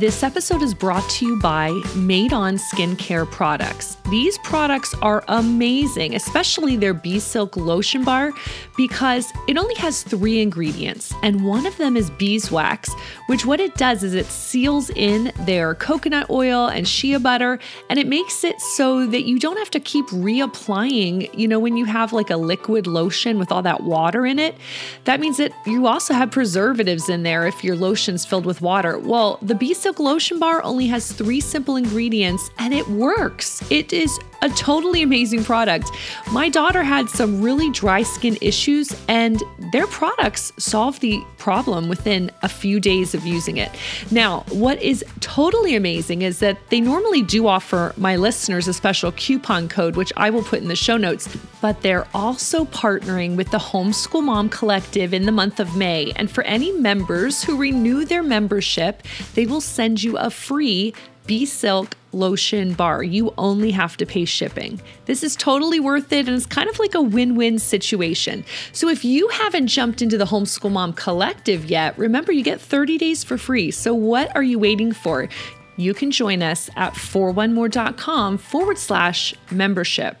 This episode is brought to you by Made On Skincare Products. These products are amazing, especially their Bee Silk Lotion Bar, because it only has three ingredients, and one of them is beeswax, which what it does is it seals in their coconut oil and shea butter, and it makes it so that you don't have to keep reapplying. You know, when you have like a liquid lotion with all that water in it, that means that you also have preservatives in there if your lotion's filled with water. Well, the Bee Silk Lotion Bar only has three simple ingredients and it works. It is a totally amazing product. My daughter had some really dry skin issues, and their products solved the problem within a few days of using it. Now, what is totally amazing is that they normally do offer my listeners a special coupon code, which I will put in the show notes, but they're also partnering with the Homeschool Mom Collective in the month of May. And for any members who renew their membership, they will send you a free Bee Silk lotion bar. You only have to pay shipping. This is totally worth it and it's kind of like a win win situation. So if you haven't jumped into the Homeschool Mom Collective yet, remember you get 30 days for free. So what are you waiting for? You can join us at 41more.com forward slash membership.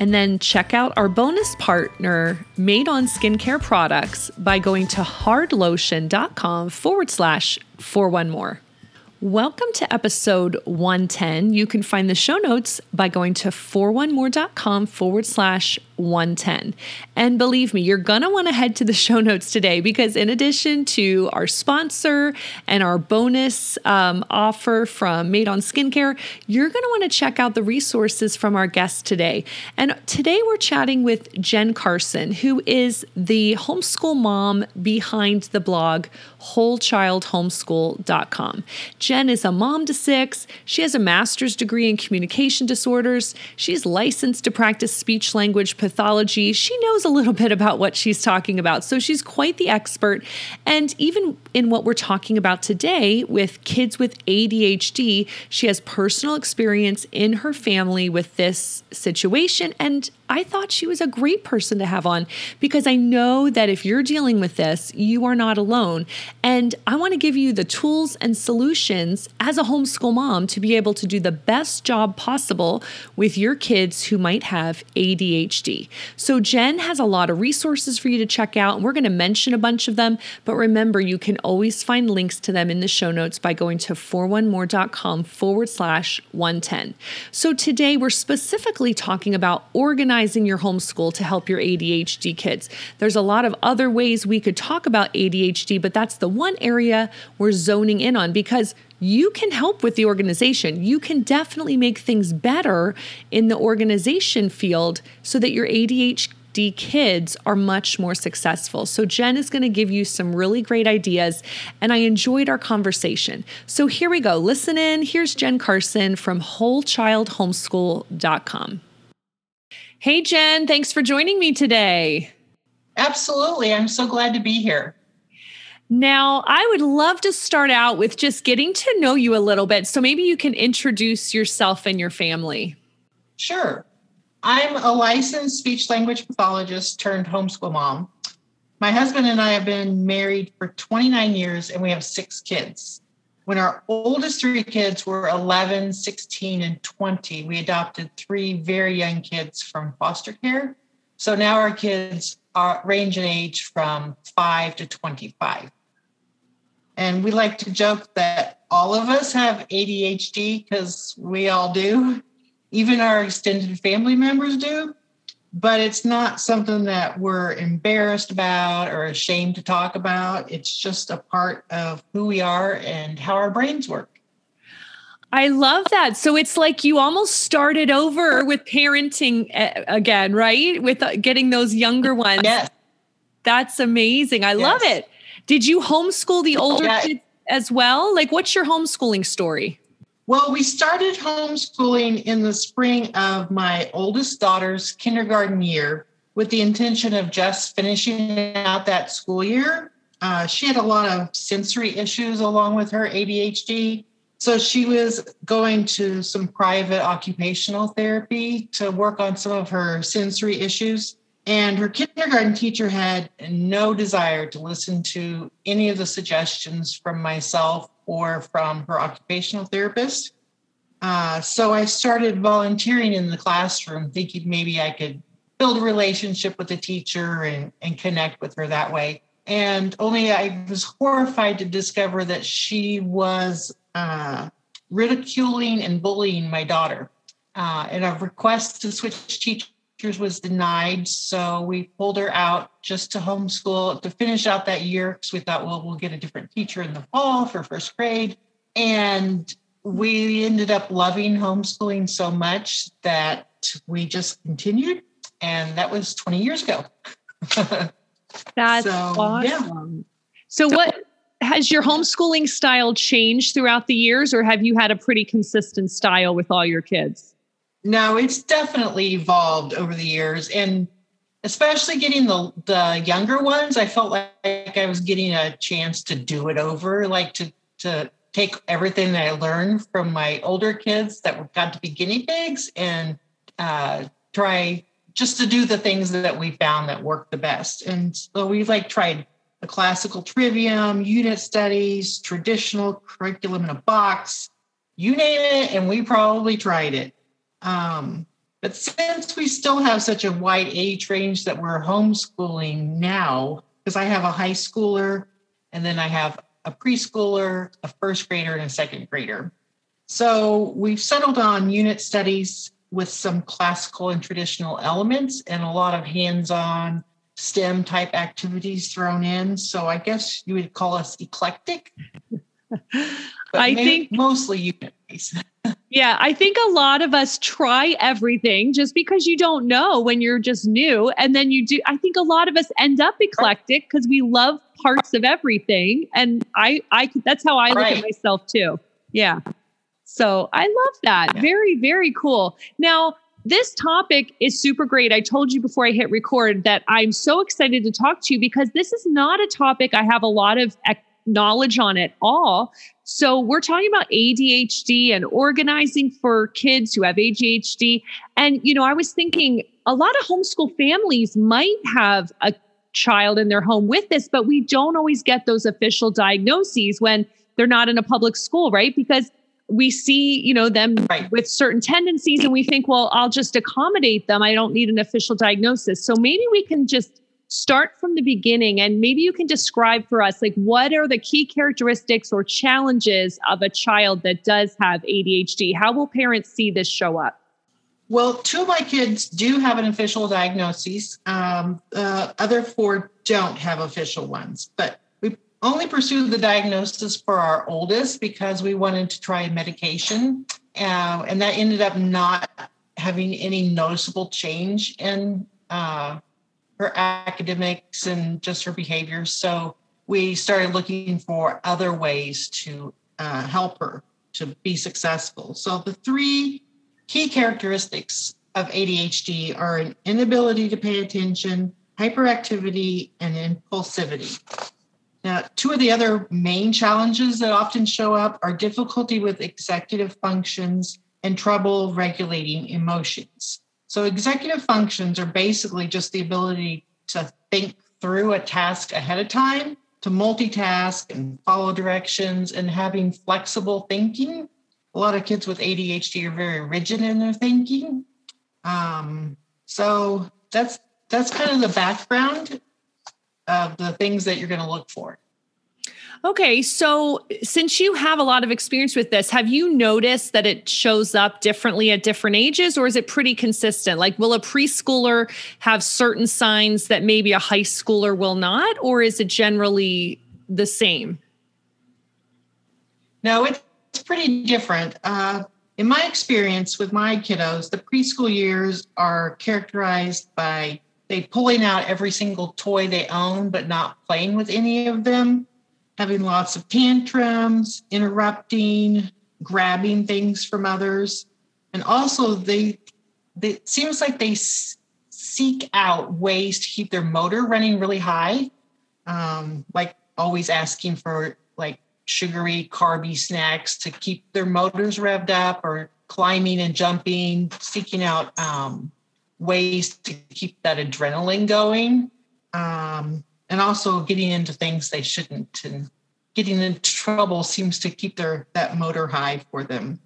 And then check out our bonus partner, Made on Skincare Products, by going to hardlotion.com forward slash 41 more. Welcome to episode 110. You can find the show notes by going to 41more.com forward slash 110. And believe me, you're going to want to head to the show notes today because, in addition to our sponsor and our bonus um, offer from Made on Skincare, you're going to want to check out the resources from our guest today. And today we're chatting with Jen Carson, who is the homeschool mom behind the blog wholechildhomeschool.com. Jen is a mom to six. She has a master's degree in communication disorders. She's licensed to practice speech language pathology. She knows a little bit about what she's talking about. So she's quite the expert. And even in what we're talking about today with kids with ADHD, she has personal experience in her family with this situation. And I thought she was a great person to have on because I know that if you're dealing with this, you are not alone. And I want to give you the tools and solutions as a homeschool mom to be able to do the best job possible with your kids who might have ADHD. So, Jen has a lot of resources for you to check out, and we're going to mention a bunch of them. But remember, you can always find links to them in the show notes by going to 41more.com forward slash 110. So, today we're specifically talking about organizing organizing your homeschool to help your ADHD kids. There's a lot of other ways we could talk about ADHD, but that's the one area we're zoning in on because you can help with the organization. You can definitely make things better in the organization field so that your ADHD kids are much more successful. So, Jen is going to give you some really great ideas, and I enjoyed our conversation. So, here we go. Listen in. Here's Jen Carson from WholeChildHomeschool.com. Hey, Jen, thanks for joining me today. Absolutely. I'm so glad to be here. Now, I would love to start out with just getting to know you a little bit. So maybe you can introduce yourself and your family. Sure. I'm a licensed speech language pathologist turned homeschool mom. My husband and I have been married for 29 years and we have six kids. When our oldest three kids were 11, 16, and 20, we adopted three very young kids from foster care. So now our kids are range in age from 5 to 25. And we like to joke that all of us have ADHD because we all do. Even our extended family members do but it's not something that we're embarrassed about or ashamed to talk about. It's just a part of who we are and how our brains work. I love that. So it's like you almost started over with parenting eh, again, right? With uh, getting those younger ones. Yes. That's amazing. I yes. love it. Did you homeschool the older yeah. kids as well? Like, what's your homeschooling story? Well, we started homeschooling in the spring of my oldest daughter's kindergarten year with the intention of just finishing out that school year. uh, she had a lot of sensory issues along with her ADHD. So she was going to some private occupational therapy to work on some of her sensory issues. And her kindergarten teacher had no desire to listen to any of the suggestions from myself or from her occupational therapist. Uh, so I started volunteering in the classroom, thinking maybe I could build a relationship with the teacher and, and connect with her that way. And only I was horrified to discover that she was uh, ridiculing and bullying my daughter. Uh, and a request to switch teachers was denied. So we pulled her out just to homeschool to finish out that year because we thought, well, we'll get a different teacher in the fall for first grade. And we ended up loving homeschooling so much that we just continued. And that was 20 years ago. That's so, awesome. Yeah. So, what has your homeschooling style changed throughout the years, or have you had a pretty consistent style with all your kids? No, it's definitely evolved over the years. And especially getting the the younger ones, I felt like I was getting a chance to do it over, like to to take everything that I learned from my older kids that got to be guinea pigs and uh, try just to do the things that we found that worked the best. And so we've like tried the classical trivium, unit studies, traditional curriculum in a box, you name it, and we probably tried it. Um, but since we still have such a wide age range that we're homeschooling now, because I have a high schooler and then I have a preschooler, a first grader, and a second grader. So we've settled on unit studies with some classical and traditional elements and a lot of hands on STEM type activities thrown in. So I guess you would call us eclectic. I think mostly unit based. yeah, I think a lot of us try everything just because you don't know when you're just new. And then you do, I think a lot of us end up eclectic because we love parts of everything. And I, I, that's how I look right. at myself too. Yeah. So I love that. Yeah. Very, very cool. Now, this topic is super great. I told you before I hit record that I'm so excited to talk to you because this is not a topic I have a lot of knowledge on at all. So, we're talking about ADHD and organizing for kids who have ADHD. And, you know, I was thinking a lot of homeschool families might have a child in their home with this, but we don't always get those official diagnoses when they're not in a public school, right? Because we see you know them right. with certain tendencies and we think well i'll just accommodate them i don't need an official diagnosis so maybe we can just start from the beginning and maybe you can describe for us like what are the key characteristics or challenges of a child that does have adhd how will parents see this show up well two of my kids do have an official diagnosis um, uh, other four don't have official ones but we only pursued the diagnosis for our oldest because we wanted to try medication. Uh, and that ended up not having any noticeable change in uh, her academics and just her behavior. So we started looking for other ways to uh, help her to be successful. So the three key characteristics of ADHD are an inability to pay attention, hyperactivity, and impulsivity. Now, two of the other main challenges that often show up are difficulty with executive functions and trouble regulating emotions. So, executive functions are basically just the ability to think through a task ahead of time, to multitask and follow directions, and having flexible thinking. A lot of kids with ADHD are very rigid in their thinking. Um, so that's that's kind of the background of the things that you're going to look for. Okay, so since you have a lot of experience with this, have you noticed that it shows up differently at different ages or is it pretty consistent? Like, will a preschooler have certain signs that maybe a high schooler will not, or is it generally the same? No, it's pretty different. Uh, in my experience with my kiddos, the preschool years are characterized by they pulling out every single toy they own, but not playing with any of them, having lots of tantrums, interrupting, grabbing things from others. And also, they, they it seems like they s- seek out ways to keep their motor running really high. Um, like always asking for like sugary, carby snacks to keep their motors revved up, or climbing and jumping, seeking out um, ways to keep that adrenaline going, um, and also getting into things they shouldn't. And getting into trouble seems to keep their that motor high for them.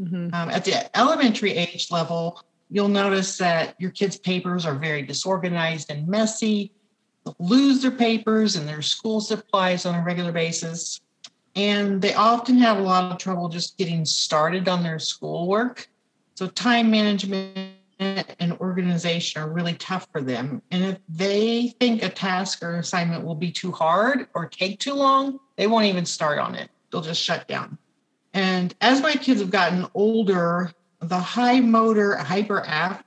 Mm-hmm. Um, at the elementary age level, you'll notice that your kids' papers are very disorganized and messy. They'll lose their papers and their school supplies on a regular basis. And they often have a lot of trouble just getting started on their schoolwork. So, time management and organization are really tough for them. And if they think a task or assignment will be too hard or take too long, they won't even start on it. They'll just shut down. And as my kids have gotten older, the high motor hyperactive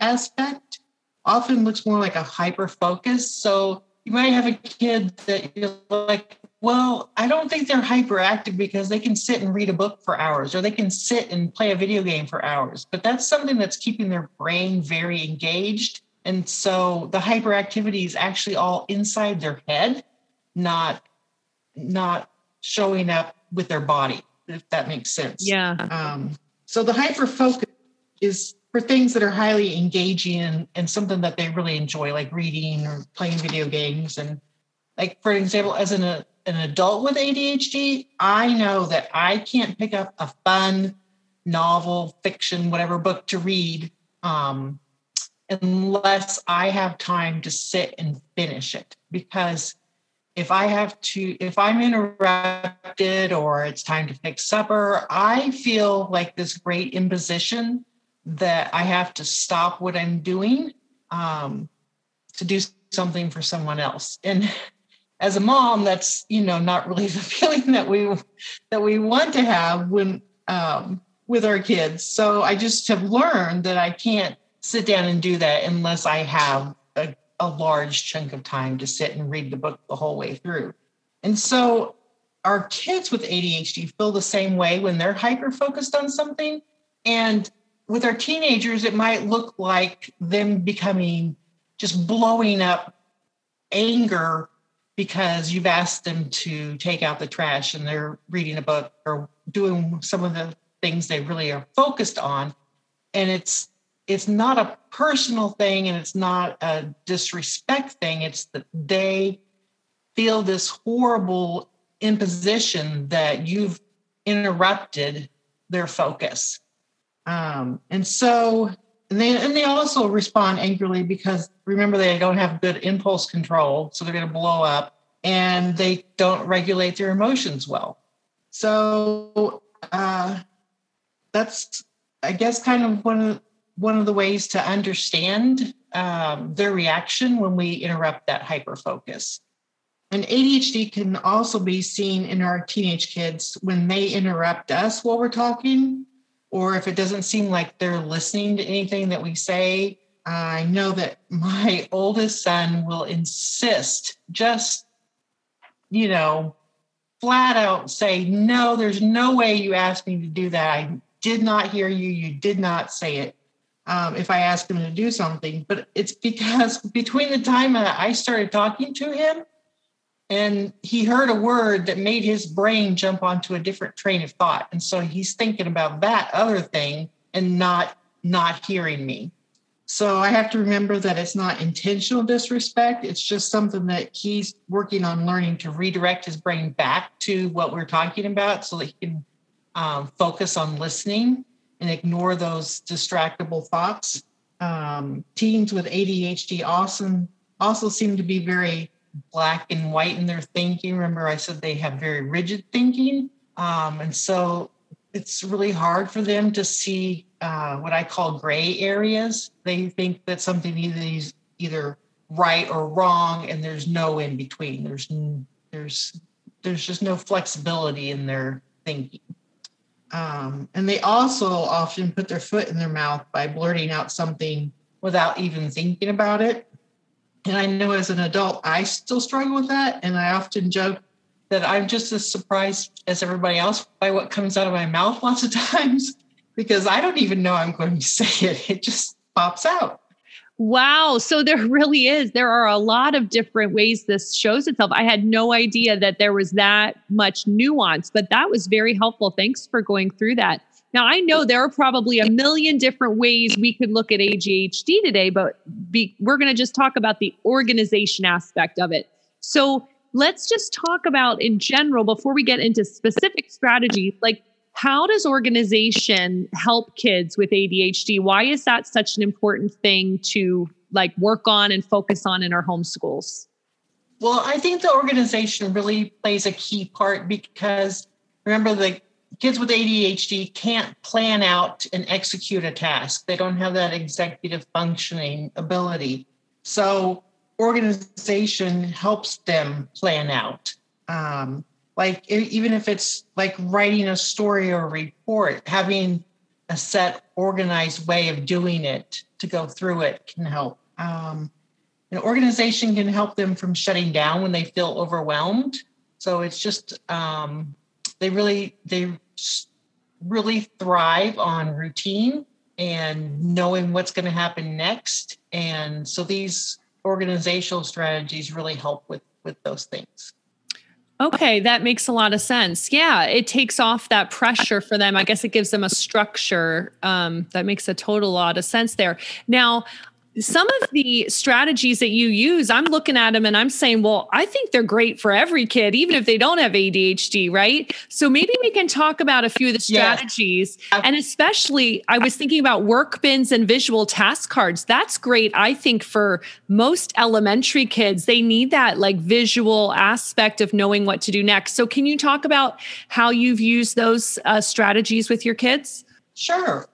aspect often looks more like a hyper focus. So you might have a kid that you're like, well, I don't think they're hyperactive because they can sit and read a book for hours or they can sit and play a video game for hours. But that's something that's keeping their brain very engaged. And so the hyperactivity is actually all inside their head, not not showing up with their body, if that makes sense. Yeah. Um, so the hyper focus is for things that are highly engaging and, and something that they really enjoy, like reading or playing video games. And like, for example, as an, a, an adult with ADHD, I know that I can't pick up a fun novel, fiction, whatever book to read um, unless I have time to sit and finish it. Because if I have to, if I'm interrupted or it's time to fix supper, I feel like this great imposition that I have to stop what I'm doing um, to do something for someone else. And as a mom, that's you know not really the feeling that we that we want to have when um, with our kids. So I just have learned that I can't sit down and do that unless I have a, a large chunk of time to sit and read the book the whole way through. And so our kids with ADHD feel the same way when they're hyper focused on something. And with our teenagers, it might look like them becoming just blowing up anger because you've asked them to take out the trash and they're reading a book or doing some of the things they really are focused on. And it's it's not a personal thing and it's not a disrespect thing. It's that they feel this horrible imposition that you've interrupted their focus. Um, and so, and they and they also respond angrily because remember they don't have good impulse control, so they're going to blow up, and they don't regulate their emotions well. So uh, that's, I guess, kind of one of one of the ways to understand um, their reaction when we interrupt that hyper focus. And ADHD can also be seen in our teenage kids when they interrupt us while we're talking or if it doesn't seem like they're listening to anything that we say, I know that my oldest son will insist, just, you know, flat out say, No, there's no way you asked me to do that. I did not hear you. You did not say it. Um, if I ask him to do something, but it's because between the time that I started talking to him and he heard a word that made his brain jump onto a different train of thought. And so he's thinking about that other thing and not not hearing me. So i have to remember that it's not intentional disrespect. It's just something that he's working on learning to redirect his brain back to what we're talking about so that he can um, focus on listening and ignore those distractible thoughts. Um, teens with adhd also also seem to be very black and white in their thinking. Remember, I said they have very rigid thinking. Um, and so it's really hard for them to see uh, what I call gray areas. They think that something either is either right or wrong, and there's no in between. There's there's there's just no flexibility in their thinking. Um, and they also often put their foot in their mouth by blurting out something without even thinking about it. And I know as an adult, I still struggle with that. And I often joke that I'm just as surprised as everybody else by what comes out of my mouth lots of times because I don't even know I'm going to say it. It just pops out. Wow. So there really is. There are a lot of different ways this shows itself. I had no idea that there was that much nuance, but that was very helpful. Thanks for going through that. Now, I know there are probably a million different ways we could look at ADHD today, but be, we're going to just talk about the organization aspect of it. So let's just talk about in general before we get into specific strategies like how does organization help kids with ADHD? Why is that such an important thing to like work on and focus on in our homeschools? Well, I think the organization really plays a key part because remember the kids with ADHD can't plan out and execute a task. They don't have that executive functioning ability. So organization helps them plan out. Um, like even if it's like writing a story or a report, having a set organized way of doing it to go through it can help. Um, an organization can help them from shutting down when they feel overwhelmed. So it's just um, they really they really thrive on routine and knowing what's going to happen next. And so these organizational strategies really help with with those things. Okay, that makes a lot of sense. Yeah, it takes off that pressure for them. I guess it gives them a structure. Um, that makes a total lot of sense there. Now, some of the strategies that you use, I'm looking at them and I'm saying, well, I think they're great for every kid, even if they don't have ADHD, right? So maybe we can talk about a few of the strategies. Yeah. And especially, I was thinking about work bins and visual task cards. That's great, I think, for most elementary kids. They need that like visual aspect of knowing what to do next. So, can you talk about how you've used those uh, strategies with your kids? Sure.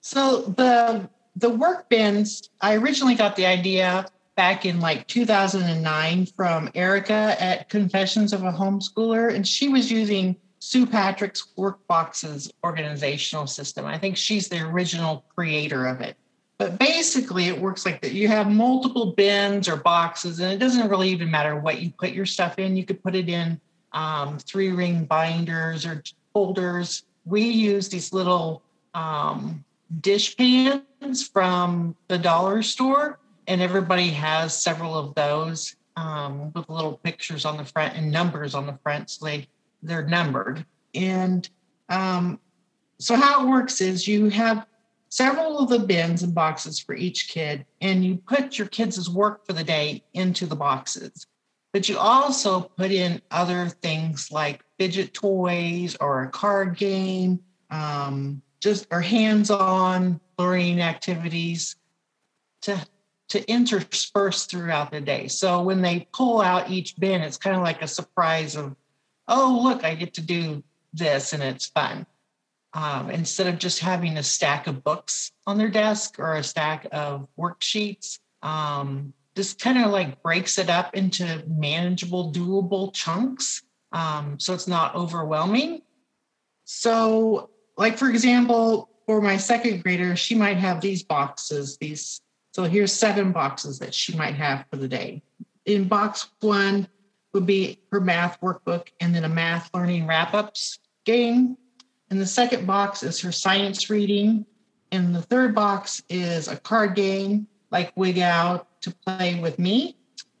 So, the the work bins, I originally got the idea back in like 2009 from Erica at Confessions of a Homeschooler, and she was using Sue Patrick's Workboxes organizational system. I think she's the original creator of it. But basically, it works like that. You have multiple bins or boxes, and it doesn't really even matter what you put your stuff in. You could put it in um, three ring binders or folders. We use these little um, dish pans from the dollar store, and everybody has several of those um, with little pictures on the front and numbers on the front, so they they're numbered. And um, so how it works is you have several of the bins and boxes for each kid, and you put your kids' work for the day into the boxes. But you also put in other things like fidget toys or a card game, um, just our hands-on learning activities to to intersperse throughout the day. So when they pull out each bin, it's kind of like a surprise of, oh, look, I get to do this and it's fun. Um, instead of just having a stack of books on their desk or a stack of worksheets, um, just kind of like breaks it up into manageable, doable chunks. Um, so it's not overwhelming. So like for example, for my second grader, she might have these boxes, these. So here's seven boxes that she might have for the day. In box one would be her math workbook and then a math learning wrap ups game. And the second box is her science reading. And the third box is a card game like Wig Out to play with me.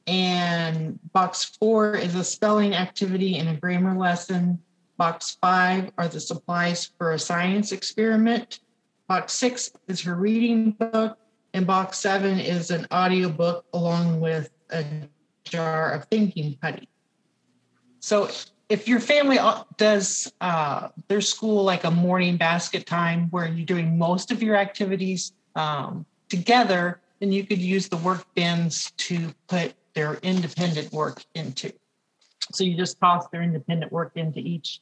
And box four is a spelling activity and a grammar lesson. Box five are the supplies for a science experiment. Box six is her reading book. And box seven is an audio book along with a jar of thinking putty. So if your family does uh, their school like a morning basket time where you're doing most of your activities um, together, then you could use the work bins to put their independent work into. So you just toss their independent work into each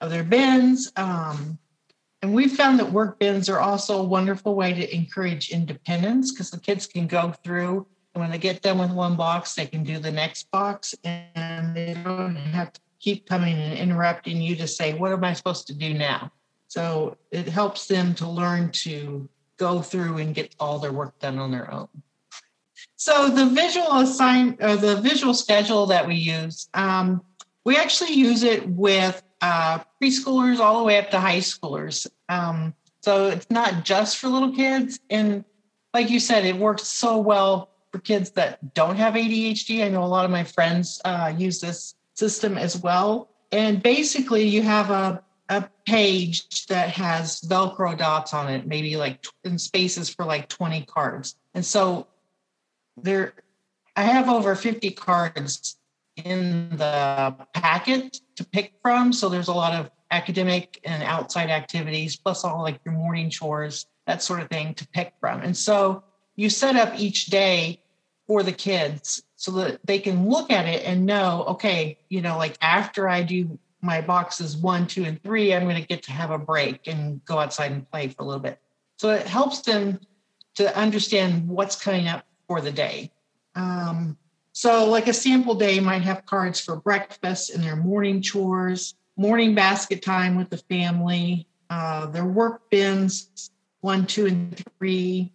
of their bins. Um, and we found that work bins are also a wonderful way to encourage independence because the kids can go through and when they get done with one box, they can do the next box and they don't have to keep coming and interrupting you to say, What am I supposed to do now? So it helps them to learn to go through and get all their work done on their own. So the visual assign or the visual schedule that we use, um, we actually use it with uh, preschoolers all the way up to high schoolers. Um, so it's not just for little kids. And like you said, it works so well for kids that don't have ADHD. I know a lot of my friends uh, use this system as well. And basically, you have a, a page that has Velcro dots on it, maybe like in spaces for like 20 cards. And so there, I have over 50 cards in the packet to pick from. So there's a lot of academic and outside activities, plus all like your morning chores, that sort of thing to pick from. And so you set up each day for the kids so that they can look at it and know, okay, you know, like after I do my boxes one, two, and three, I'm going to get to have a break and go outside and play for a little bit. So it helps them to understand what's coming up for the day. Um, so, like a sample day might have cards for breakfast and their morning chores, morning basket time with the family, uh, their work bins one, two, and three,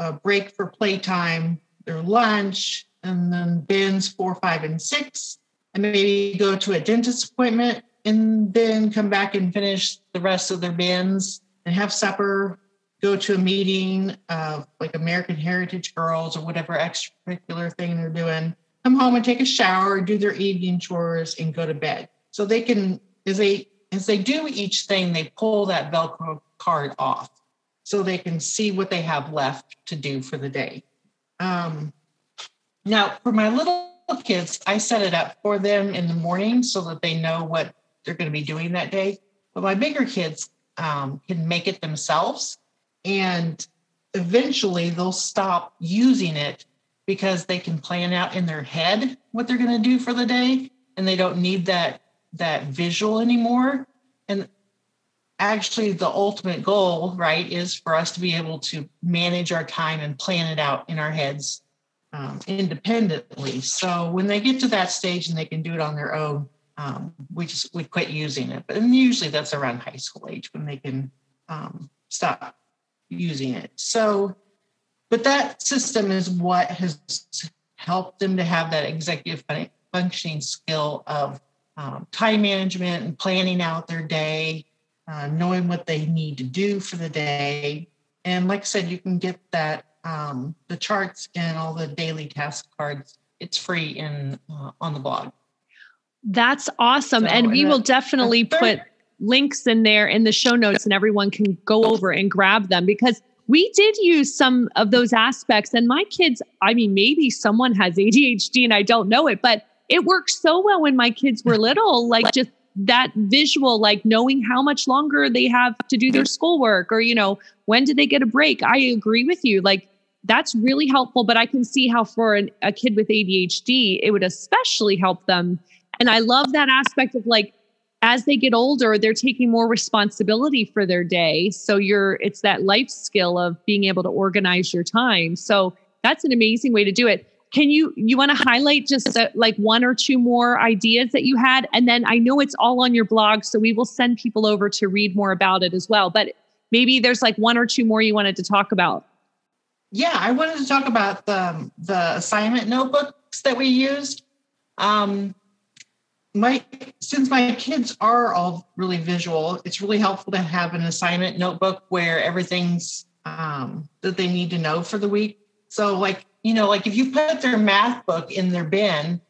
a break for playtime, their lunch, and then bins four, five, and six, and maybe go to a dentist appointment and then come back and finish the rest of their bins and have supper, go to a meeting of like American Heritage Girls or whatever extracurricular thing they're doing, come home and take a shower, do their evening chores, and go to bed. So they can, as they as they do each thing, they pull that Velcro card off so they can see what they have left to do for the day. Um, now, for my little kids, I set it up for them in the morning so that they know what they're going to be doing that day. But my bigger kids um, can make it themselves. And eventually they'll stop using it because they can plan out in their head what they're going to do for the day and they don't need that that visual anymore. And actually the ultimate goal right is for us to be able to manage our time and plan it out in our heads um, independently. So when they get to that stage and they can do it on their own um, we just we quit using it. But usually that's around high school age when they can um, stop using it so but that system is what has helped them to have that executive functioning skill of um, time management and planning out their day uh, knowing what they need to do for the day. And like I said, you can get that um, the charts and all the daily task cards. It's free in uh, on the blog. That's awesome, so, and we and will definitely put links in there in the show notes, and everyone can go over and grab them because we did use some of those aspects. And my kids, I mean, maybe someone has ADHD and I don't know it, but it worked so well when my kids were little, like just that visual, like knowing how much longer they have to do their schoolwork or, you know, when did they get a break? I agree with you. Like that's really helpful. But I can see how for an, a kid with ADHD, it would especially help them. And I love that aspect of like, as they get older, they're taking more responsibility for their day. So you're, it's that life skill of being able to organize your time. So that's an amazing way to do it. Can you you want to highlight just uh, like one or two more ideas that you had? And then i know it's all on your blog so we will send people over to read more about it as well. But maybe there's like one or two more you wanted to talk about. Yeah i wanted to talk about the the assignment notebooks that we used. Um my since my kids are all really visual it's really helpful to have an assignment notebook where everything's um, that they need to know for the week so like you know, like if you put their math book in their bin,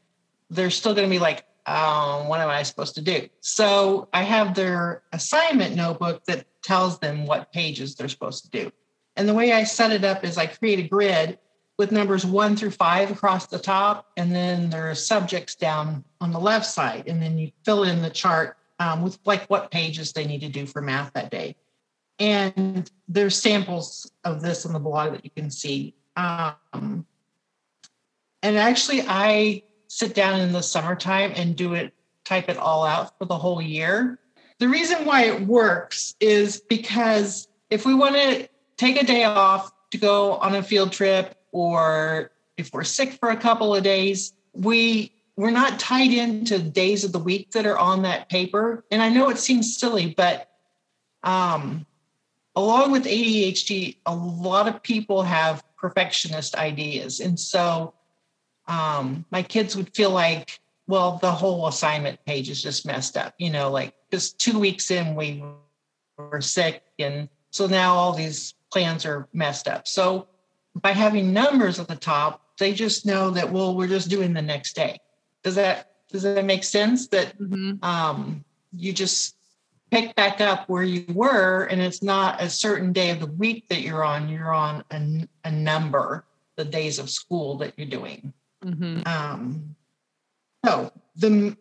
they're still going to be like, um, what am I supposed to do? So I have their assignment notebook that tells them what pages they're supposed to do. And the way I set it up is I create a grid with numbers one through five across the top, and then there are subjects down on the left side. And then you fill in the chart um, with like what pages they need to do for math that day. And there's samples of this on the blog that you can see. Um, and actually, I sit down in the summertime and do it, type it all out for the whole year. The reason why it works is because if we want to take a day off to go on a field trip or if we're sick for a couple of days, we we're not tied into days of the week that are on that paper. And I know it seems silly, but um, along with ADHD, a lot of people have perfectionist ideas. And so um, my kids would feel like, well, the whole assignment page is just messed up, you know, like just two weeks in, we were sick. And so now all these plans are messed up. So by having numbers at the top, they just know that well, we're just doing the next day. Does that does that make sense? That mm-hmm. um, you just pick back up where you were, and it's not a certain day of the week that you're on. You're on a, a number, the days of school that you're doing. Mm-hmm. Um, so the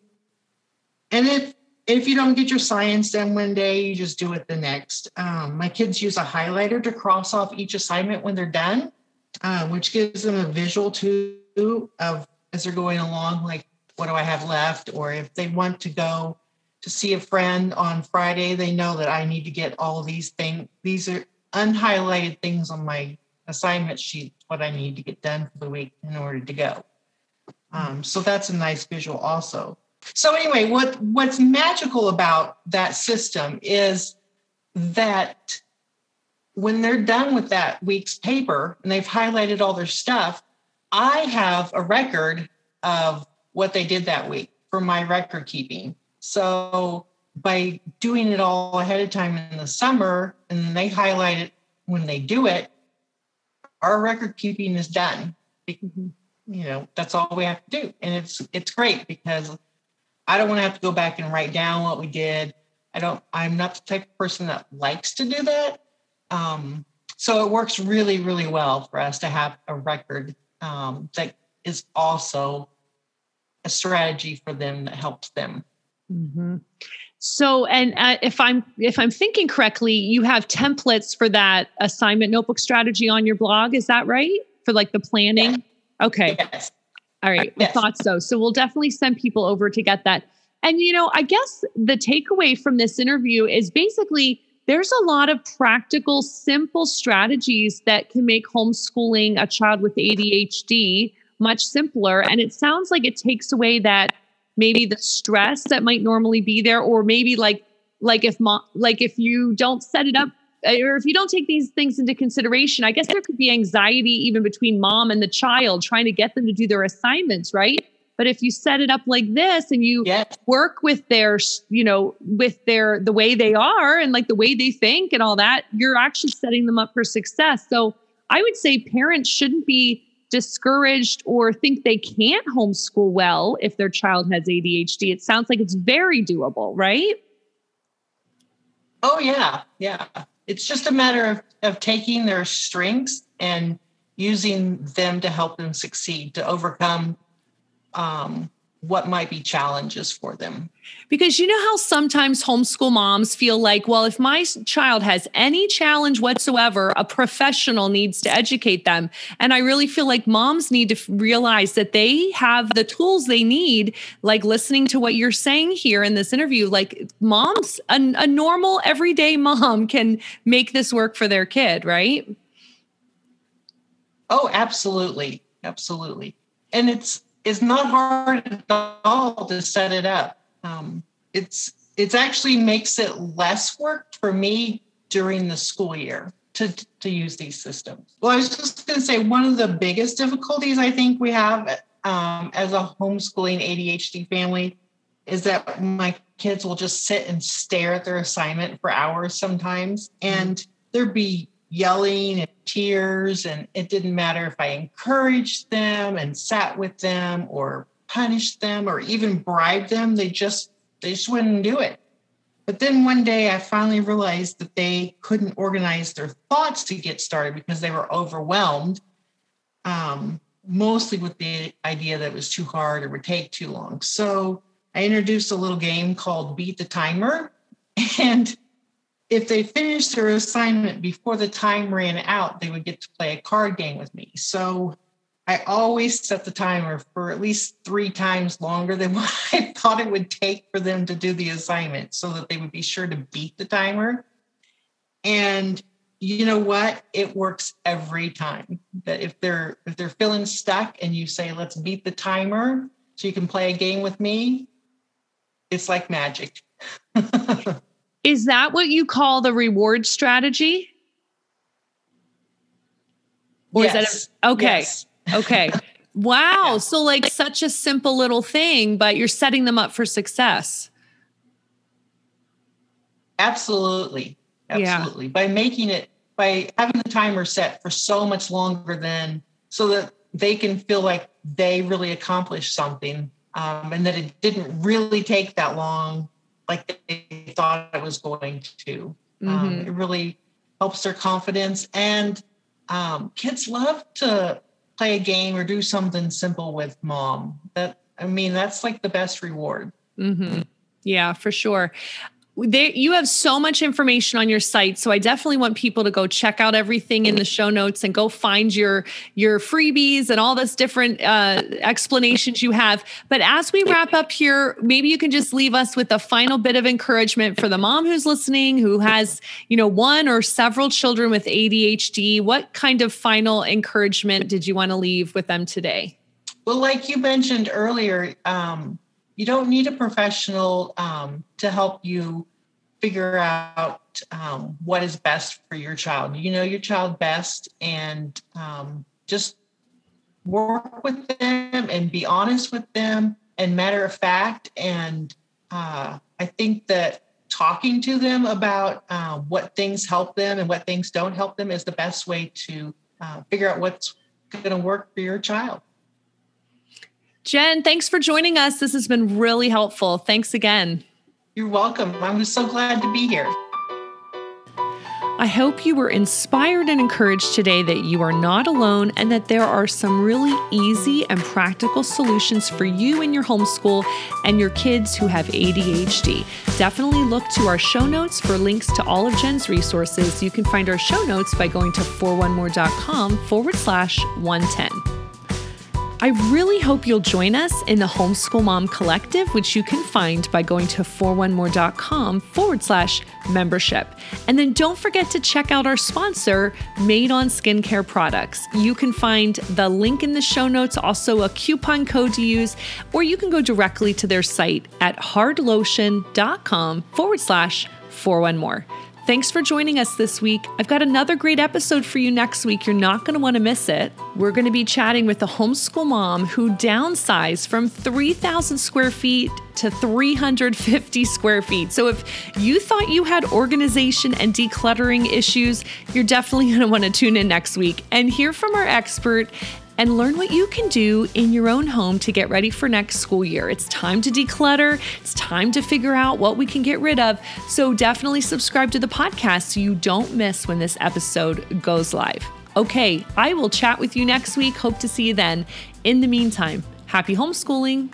and if if you don't get your science done one day, you just do it the next. Um, my kids use a highlighter to cross off each assignment when they're done, uh, which gives them a visual too of as they're going along, like what do I have left, or if they want to go to see a friend on Friday, they know that I need to get all these things. These are unhighlighted things on my assignment sheet, what I need to get done for the week in order to go. Um, so that's a nice visual also. So anyway, what what's magical about that system is that when they're done with that week's paper and they've highlighted all their stuff, I have a record of what they did that week for my record keeping. So by doing it all ahead of time in the summer and they highlight it when they do it, our record keeping is done. Mm-hmm. You know, that's all we have to do. And it's it's great because I don't want to have to go back and write down what we did. I don't, I'm not the type of person that likes to do that. Um, so it works really, really well for us to have a record um, that is also a strategy for them that helps them. Mm-hmm. So, and uh, if I'm if I'm thinking correctly, you have templates for that assignment notebook strategy on your blog. Is that right? For like the planning. Okay. Yes. All right. Yes. I thought so. So we'll definitely send people over to get that. And, you know, I guess the takeaway from this interview is basically there's a lot of practical, simple strategies that can make homeschooling a child with ADHD much simpler. And it sounds like it takes away that maybe the stress that might normally be there, or maybe like, like if mom, like if you don't set it up uh, or if you don't take these things into consideration, I guess there could be anxiety even between mom and the child trying to get them to do their assignments, right? But if you set it up like this and you yes. work with their, you know, with their the way they are and like the way they think and all that, you're actually setting them up for success. So I would say parents shouldn't be discouraged or think they can't homeschool well if their child has ADHD. It sounds like it's very doable, right? Oh yeah, yeah it's just a matter of, of taking their strengths and using them to help them succeed to overcome um, what might be challenges for them. Because you know how sometimes homeschool moms feel like, well, if my child has any challenge whatsoever, a professional needs to educate them. And I really feel like moms need to realize that they have the tools they need, like listening to what you're saying here in this interview. Like moms, a, a normal everyday mom can make this work for their kid, right? Oh, absolutely. Absolutely. And it's, it's not hard at all to set it up. Um, it's it's actually makes it less work for me during the school year to to use these systems. Well, I was just going to say one of the biggest difficulties I think we have um, as a homeschooling ADHD family is that my kids will just sit and stare at their assignment for hours sometimes, and there'd be yelling and tears. And it didn't matter if I encouraged them and sat with them or punished them or even bribed them. They just they just wouldn't do it. But then one day I finally realized that they couldn't organize their thoughts to get started because they were overwhelmed, um, mostly with the idea that it was too hard or would take too long. So I introduced a little game called Beat the Timer. And if they finished their assignment before the time ran out, they would get to play a card game with me. So I always set the timer for at least three times longer than what I thought it would take for them to do the assignment so that they would be sure to beat the timer. And you know what? It works every time. That if they're if they're feeling stuck and you say, let's beat the timer so you can play a game with me, it's like magic. Is that what you call the reward strategy? Or yes. is that a, okay? Yes. okay. Wow. So like such a simple little thing, but you're setting them up for success. Absolutely. Absolutely. Yeah. By making it by having the timer set for so much longer than so that they can feel like they really accomplished something um, and that it didn't really take that long like they thought it was going to. Um, mm-hmm. Um, it really helps their confidence. And um, kids love to play a game or do something simple with mom. That I mean, that's like the best reward. Mm-hmm. Yeah, for sure they, you have so much information on your site so i definitely want people to go check out everything in the show notes and go find your your freebies and all this different uh, explanations you have. But as we wrap up here maybe you can just leave us with a final bit of encouragement for the mom who's listening who has you know one or several children with adhd what kind of final encouragement did you want to leave with them today? Well like you mentioned earlier um, you don't need a professional um, to help you figure out um, what is best for your child. You know your child best, and um, just work with them and be honest with them and matter of fact. And uh, I think that talking to them about uh, what things help them and what things don't help them is the best way to uh, figure out what's going to work for your child. Jen, thanks for joining us. This has been really helpful. Thanks again. You're welcome. I'm so glad to be here. I hope you were inspired and encouraged today that you are not alone and that there are some really easy and practical solutions for you in your homeschool and your kids who have ADHD. Definitely look to our show notes for links to all of Jen's resources. You can find our show notes by going to 41more.com forward slash 110. I really hope you'll join us in the Homeschool Mom Collective, which you can find by going to 41more.com forward slash membership. And then don't forget to check out our sponsor, Made on Skincare Products. You can find the link in the show notes, also a coupon code to use, or you can go directly to their site at hardlotion.com forward slash 41 more. Thanks for joining us this week. I've got another great episode for you next week. You're not going to want to miss it. We're going to be chatting with a homeschool mom who downsized from 3,000 square feet to 350 square feet. So if you thought you had organization and decluttering issues, you're definitely going to want to tune in next week and hear from our expert and learn what you can do in your own home to get ready for next school year. It's time to declutter, it's time to figure out what we can get rid of. So definitely subscribe to the podcast so you don't miss when this episode goes live. Okay, I will chat with you next week. Hope to see you then. In the meantime, happy homeschooling.